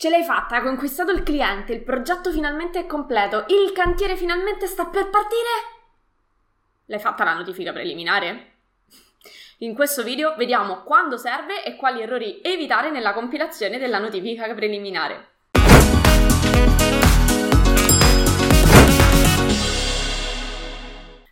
Ce l'hai fatta, hai conquistato il cliente, il progetto finalmente è completo, il cantiere finalmente sta per partire? L'hai fatta la notifica preliminare? In questo video vediamo quando serve e quali errori evitare nella compilazione della notifica preliminare.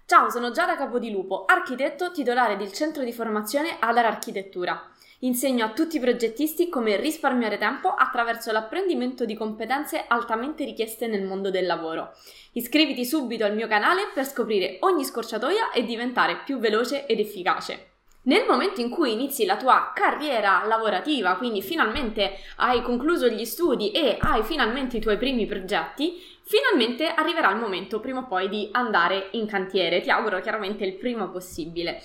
Ciao, sono Giada Capodilupo, architetto titolare del centro di formazione Adar Architettura. Insegno a tutti i progettisti come risparmiare tempo attraverso l'apprendimento di competenze altamente richieste nel mondo del lavoro. Iscriviti subito al mio canale per scoprire ogni scorciatoia e diventare più veloce ed efficace. Nel momento in cui inizi la tua carriera lavorativa, quindi finalmente hai concluso gli studi e hai finalmente i tuoi primi progetti, finalmente arriverà il momento prima o poi di andare in cantiere. Ti auguro chiaramente il prima possibile.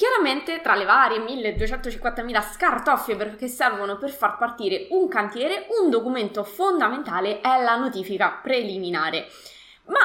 Chiaramente tra le varie 1250.000 scartoffie che servono per far partire un cantiere, un documento fondamentale è la notifica preliminare. Ma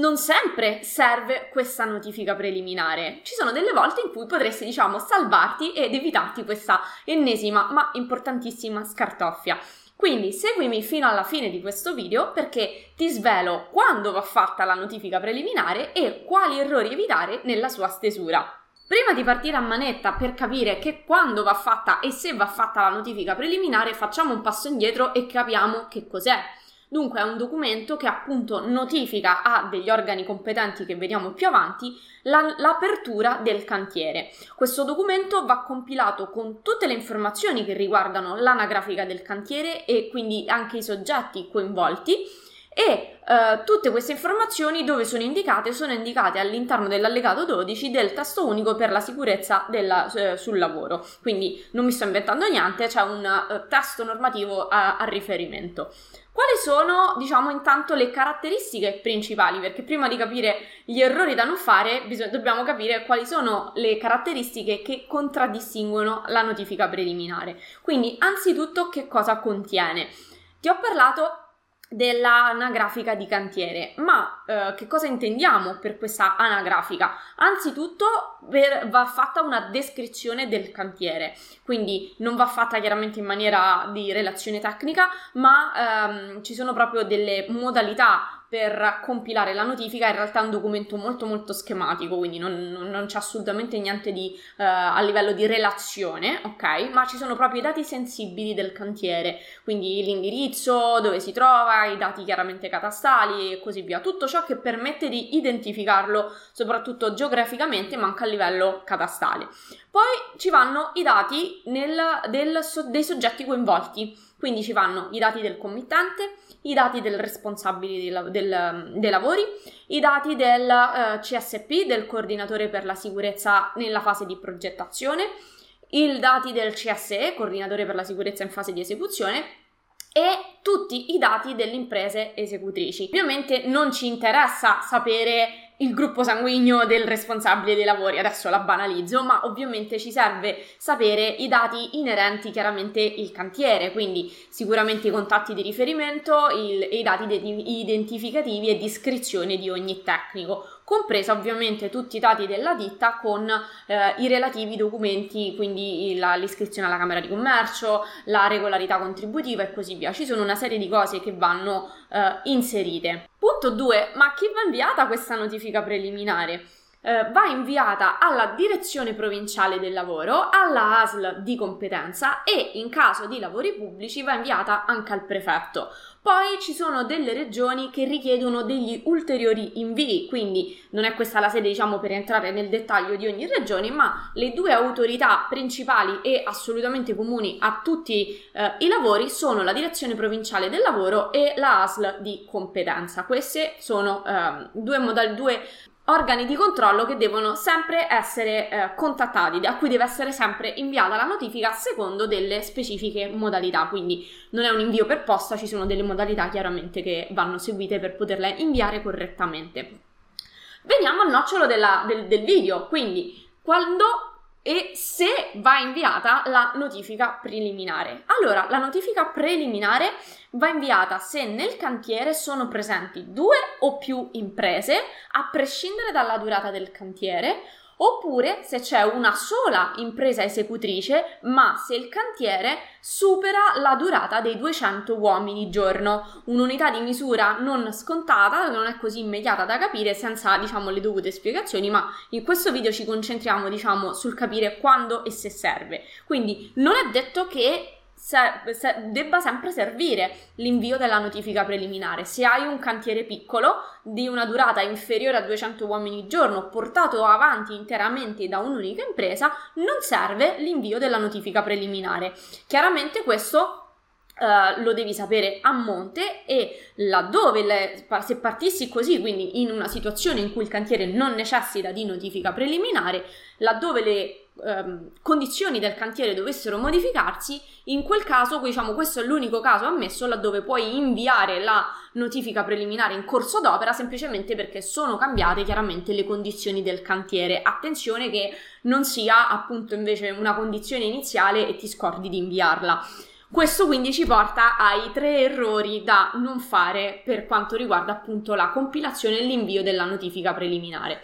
non sempre serve questa notifica preliminare. Ci sono delle volte in cui potresti, diciamo, salvarti ed evitarti questa ennesima ma importantissima scartoffia. Quindi seguimi fino alla fine di questo video perché ti svelo quando va fatta la notifica preliminare e quali errori evitare nella sua stesura. Prima di partire a manetta per capire che quando va fatta e se va fatta la notifica preliminare, facciamo un passo indietro e capiamo che cos'è. Dunque è un documento che appunto notifica a degli organi competenti che vediamo più avanti la, l'apertura del cantiere. Questo documento va compilato con tutte le informazioni che riguardano l'anagrafica del cantiere e quindi anche i soggetti coinvolti e uh, tutte queste informazioni dove sono indicate sono indicate all'interno dell'allegato 12 del testo unico per la sicurezza della, uh, sul lavoro quindi non mi sto inventando niente c'è un uh, testo normativo a, a riferimento quali sono, diciamo, intanto le caratteristiche principali? Perché prima di capire gli errori da non fare, bisog- dobbiamo capire quali sono le caratteristiche che contraddistinguono la notifica preliminare. Quindi, anzitutto, che cosa contiene? Ti ho parlato dell'anagrafica di cantiere. Ma eh, che cosa intendiamo per questa anagrafica? Anzitutto per, va fatta una descrizione del cantiere, quindi non va fatta chiaramente in maniera di relazione tecnica, ma ehm, ci sono proprio delle modalità per compilare la notifica in realtà è un documento molto molto schematico, quindi non, non, c'è assolutamente niente di, uh, a livello di relazione, ok? Ma ci sono proprio i dati sensibili del cantiere, quindi l'indirizzo, dove si trova, i dati chiaramente catastali e così via, tutto ciò che permette di identificarlo soprattutto geograficamente ma anche a livello catastale. Poi ci vanno i dati nel, del, dei soggetti coinvolti, quindi ci vanno i dati del committente, i dati del responsabile del, del, dei lavori, i dati del uh, eh, CSP, del coordinatore per la sicurezza nella fase di progettazione, i dati del CSE, coordinatore per la sicurezza in fase di esecuzione, e tutti i dati delle imprese esecutrici. Ovviamente non ci interessa sapere il gruppo sanguigno del responsabile dei lavori, adesso la banalizzo, ma ovviamente ci serve sapere i dati inerenti chiaramente il cantiere, quindi sicuramente i contatti di riferimento, il, i dati de- identificativi e discrezione di ogni tecnico compresa ovviamente tutti i dati della ditta con eh, i relativi documenti, quindi la, l'iscrizione alla Camera di Commercio, la regolarità contributiva e così via. Ci sono una serie di cose che vanno eh, inserite. Punto 2. Ma chi va inviata questa notifica preliminare? Eh, va inviata alla direzione provinciale del lavoro, alla ASL di competenza e in caso di lavori pubblici va inviata anche al prefetto. Poi ci sono delle regioni che richiedono degli ulteriori invii, quindi non è questa la sede diciamo per entrare nel dettaglio di ogni regione, ma le due autorità principali e assolutamente comuni a tutti eh, i lavori sono la direzione provinciale del lavoro e la ASL di competenza. Queste sono eh, due, modal- due organi di controllo che devono sempre essere eh, contattati, a cui deve essere sempre inviata la notifica secondo delle specifiche modalità. Quindi non è un invio per posta, ci sono delle modalità chiaramente che vanno seguite per poterla inviare correttamente. Veniamo al nocciolo della, del, del video, quindi quando e se va inviata la notifica preliminare. Allora, la notifica preliminare va inviata se nel cantiere sono presenti due o più imprese, a prescindere dalla durata del cantiere, oppure se c'è una sola impresa esecutrice, ma se il cantiere supera la durata dei 200 uomini giorno. Un'unità di misura non scontata, non è così immediata da capire senza, diciamo, le dovute spiegazioni, ma in questo video ci concentriamo, diciamo, sul capire quando e se serve. Quindi non è detto che se, se, debba sempre servire l'invio della notifica preliminare. Se hai un cantiere piccolo di una durata inferiore a 200 uomini giorno portato avanti interamente da un'unica impresa, non serve l'invio della notifica preliminare. Chiaramente questo Uh, lo devi sapere a monte e laddove le, se partissi così, quindi in una situazione in cui il cantiere non necessita di notifica preliminare, laddove le ehm, condizioni del cantiere dovessero modificarsi, in quel caso, diciamo, questo è l'unico caso ammesso laddove puoi inviare la notifica preliminare in corso d'opera semplicemente perché sono cambiate chiaramente le condizioni del cantiere. Attenzione che non sia appunto invece una condizione iniziale e ti scordi di inviarla. Questo quindi ci porta ai tre errori da non fare per quanto riguarda appunto la compilazione e l'invio della notifica preliminare.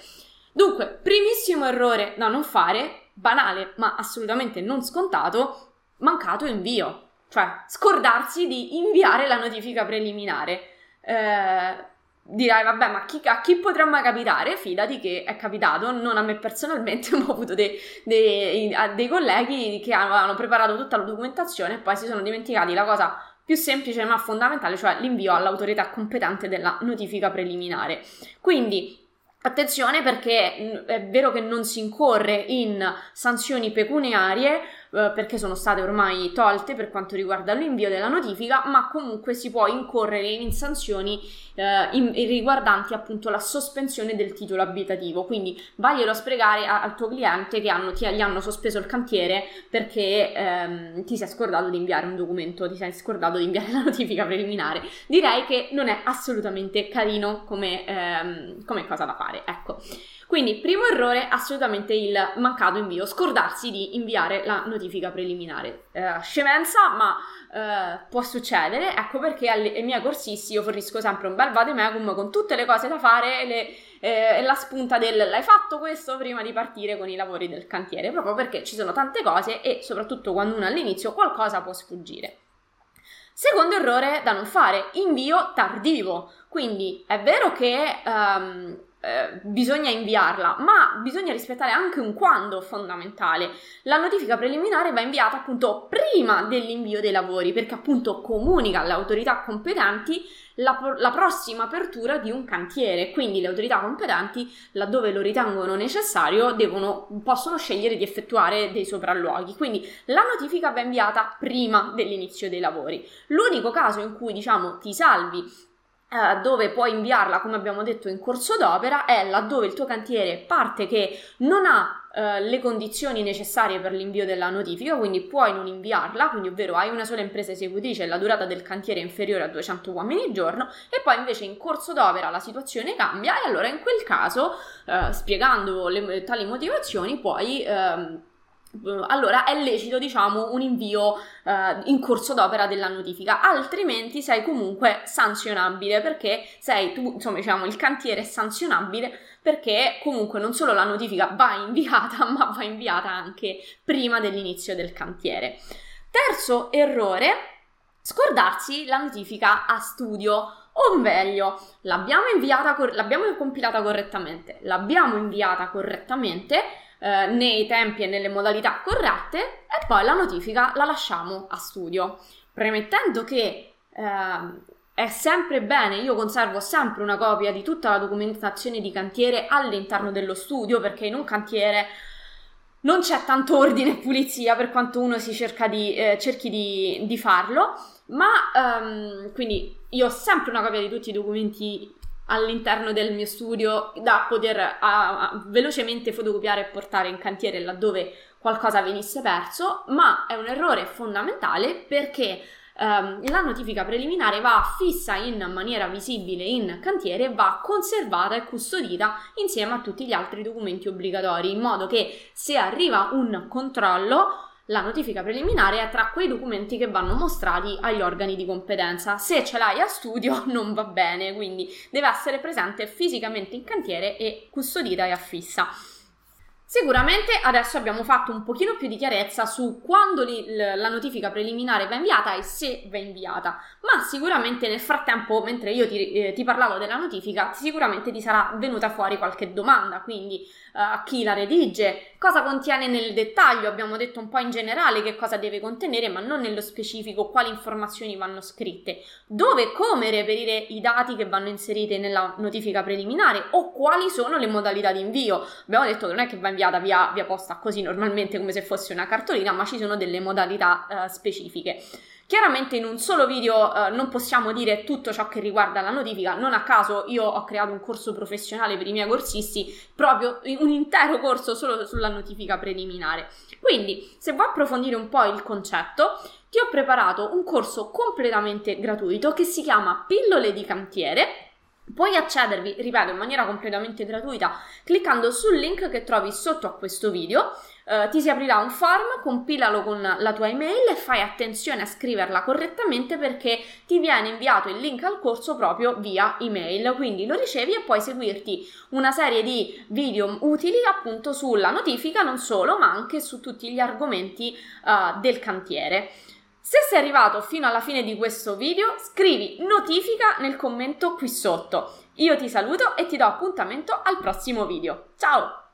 Dunque, primissimo errore da non fare, banale ma assolutamente non scontato, mancato invio. Cioè, scordarsi di inviare la notifica preliminare. Eh, dirai, vabbè, ma chi, a chi potrà mai capitare? Fidati che è capitato, non a me personalmente, ma ho avuto dei, dei, dei colleghi che hanno preparato tutta la documentazione e poi si sono dimenticati la cosa più semplice ma fondamentale, cioè l'invio all'autorità competente della notifica preliminare. Quindi Attenzione perché è vero che non si incorre in sanzioni pecuniarie, eh, perché sono state ormai tolte per quanto riguarda l'invio della notifica, ma comunque si può incorrere in sanzioni eh, in, riguardanti appunto la sospensione del titolo abitativo. Quindi vaglielo a spiegare a, al tuo cliente che hanno, ti, gli hanno sospeso il cantiere perché ehm, ti sei scordato di inviare un documento, ti sei scordato di inviare la notifica preliminare. Direi che non è assolutamente carino come, ehm, come cosa da fare. Ecco. Quindi, primo errore, assolutamente il mancato invio, scordarsi di inviare la notifica preliminare. Eh, scemenza, ma eh, può succedere, ecco perché ai miei corsisti io fornisco sempre un bel vademecum con tutte le cose da fare eh, e la spunta del l'hai fatto questo prima di partire con i lavori del cantiere, proprio perché ci sono tante cose e soprattutto quando uno all'inizio qualcosa può sfuggire. Secondo errore da non fare, invio tardivo. Quindi è vero che um, eh, bisogna inviarla, ma bisogna rispettare anche un quando fondamentale. La notifica preliminare va inviata appunto prima dell'invio dei lavori, perché appunto comunica alle autorità competenti la, la prossima apertura di un cantiere. Quindi le autorità competenti, laddove lo ritengono necessario, devono, possono scegliere di effettuare dei sopralluoghi. Quindi la notifica va inviata prima dell'inizio dei lavori. L'unico caso in cui diciamo ti salvi Uh, dove puoi inviarla, come abbiamo detto, in corso d'opera, è laddove il tuo cantiere parte che non ha uh, le condizioni necessarie per l'invio della notifica, quindi puoi non inviarla, quindi ovvero hai una sola impresa esecutrice e la durata del cantiere è inferiore a 200 uomini al giorno, e poi invece in corso d'opera la situazione cambia e allora in quel caso, uh, spiegando le, tali motivazioni, puoi... Uh, allora è lecito, diciamo, un invio uh, in corso d'opera della notifica, altrimenti sei comunque sanzionabile perché sei tu, insomma, diciamo, il cantiere è sanzionabile perché comunque non solo la notifica va inviata, ma va inviata anche prima dell'inizio del cantiere. Terzo errore, scordarsi la notifica a studio. O meglio, l'abbiamo inviata, l'abbiamo compilata correttamente, l'abbiamo inviata correttamente, eh, nei tempi e nelle modalità corrette e poi la notifica la lasciamo a studio. Premettendo che eh, è sempre bene, io conservo sempre una copia di tutta la documentazione di cantiere all'interno dello studio perché in un cantiere non c'è tanto ordine e pulizia per quanto uno si cerca di, eh, cerchi di, di, farlo, ma um, quindi io ho sempre una copia di tutti i documenti all'interno del mio studio da poter a, velocemente fotocopiare e portare in cantiere laddove qualcosa venisse perso, ma è un errore fondamentale perché ehm, la notifica preliminare va fissa in maniera visibile in cantiere, va conservata e custodita insieme a tutti gli altri documenti obbligatori, in modo che se arriva un controllo la notifica preliminare è tra quei documenti che vanno mostrati agli organi di competenza. Se ce l'hai a studio non va bene, quindi deve essere presente fisicamente in cantiere e custodita e affissa. Sicuramente adesso abbiamo fatto un pochino più di chiarezza su quando li, la notifica preliminare va inviata e se va inviata, ma sicuramente nel frattempo, mentre io ti, eh, ti parlavo della notifica, sicuramente ti sarà venuta fuori qualche domanda, quindi uh, a chi la redige, cosa contiene nel dettaglio, abbiamo detto un po' in generale che cosa deve contenere, ma non nello specifico quali informazioni vanno scritte, dove e come reperire i dati che vanno inseriti nella notifica preliminare o quali sono le modalità di invio. Abbiamo detto che non è che va inviata inviata via, via posta così normalmente come se fosse una cartolina, ma ci sono delle modalità uh, specifiche. Chiaramente in un solo video eh, non possiamo dire tutto ciò che riguarda la notifica, non a caso io ho creato un corso professionale per i miei corsisti, proprio un intero corso solo sulla notifica preliminare. Quindi, se vuoi approfondire un po' il concetto, ti ho preparato un corso completamente gratuito che si chiama Pillole di cantiere Puoi accedervi, ripeto, in maniera completamente gratuita cliccando sul link che trovi sotto a questo video. Uh, ti si aprirà un form, compilalo con la tua email e fai attenzione a scriverla correttamente perché ti viene inviato il link al corso proprio via email, quindi lo ricevi e puoi seguirti una serie di video utili appunto sulla notifica, non solo, ma anche su tutti gli argomenti uh, del cantiere. Se sei arrivato fino alla fine di questo video, scrivi notifica nel commento qui sotto. Io ti saluto e ti do appuntamento al prossimo video. Ciao!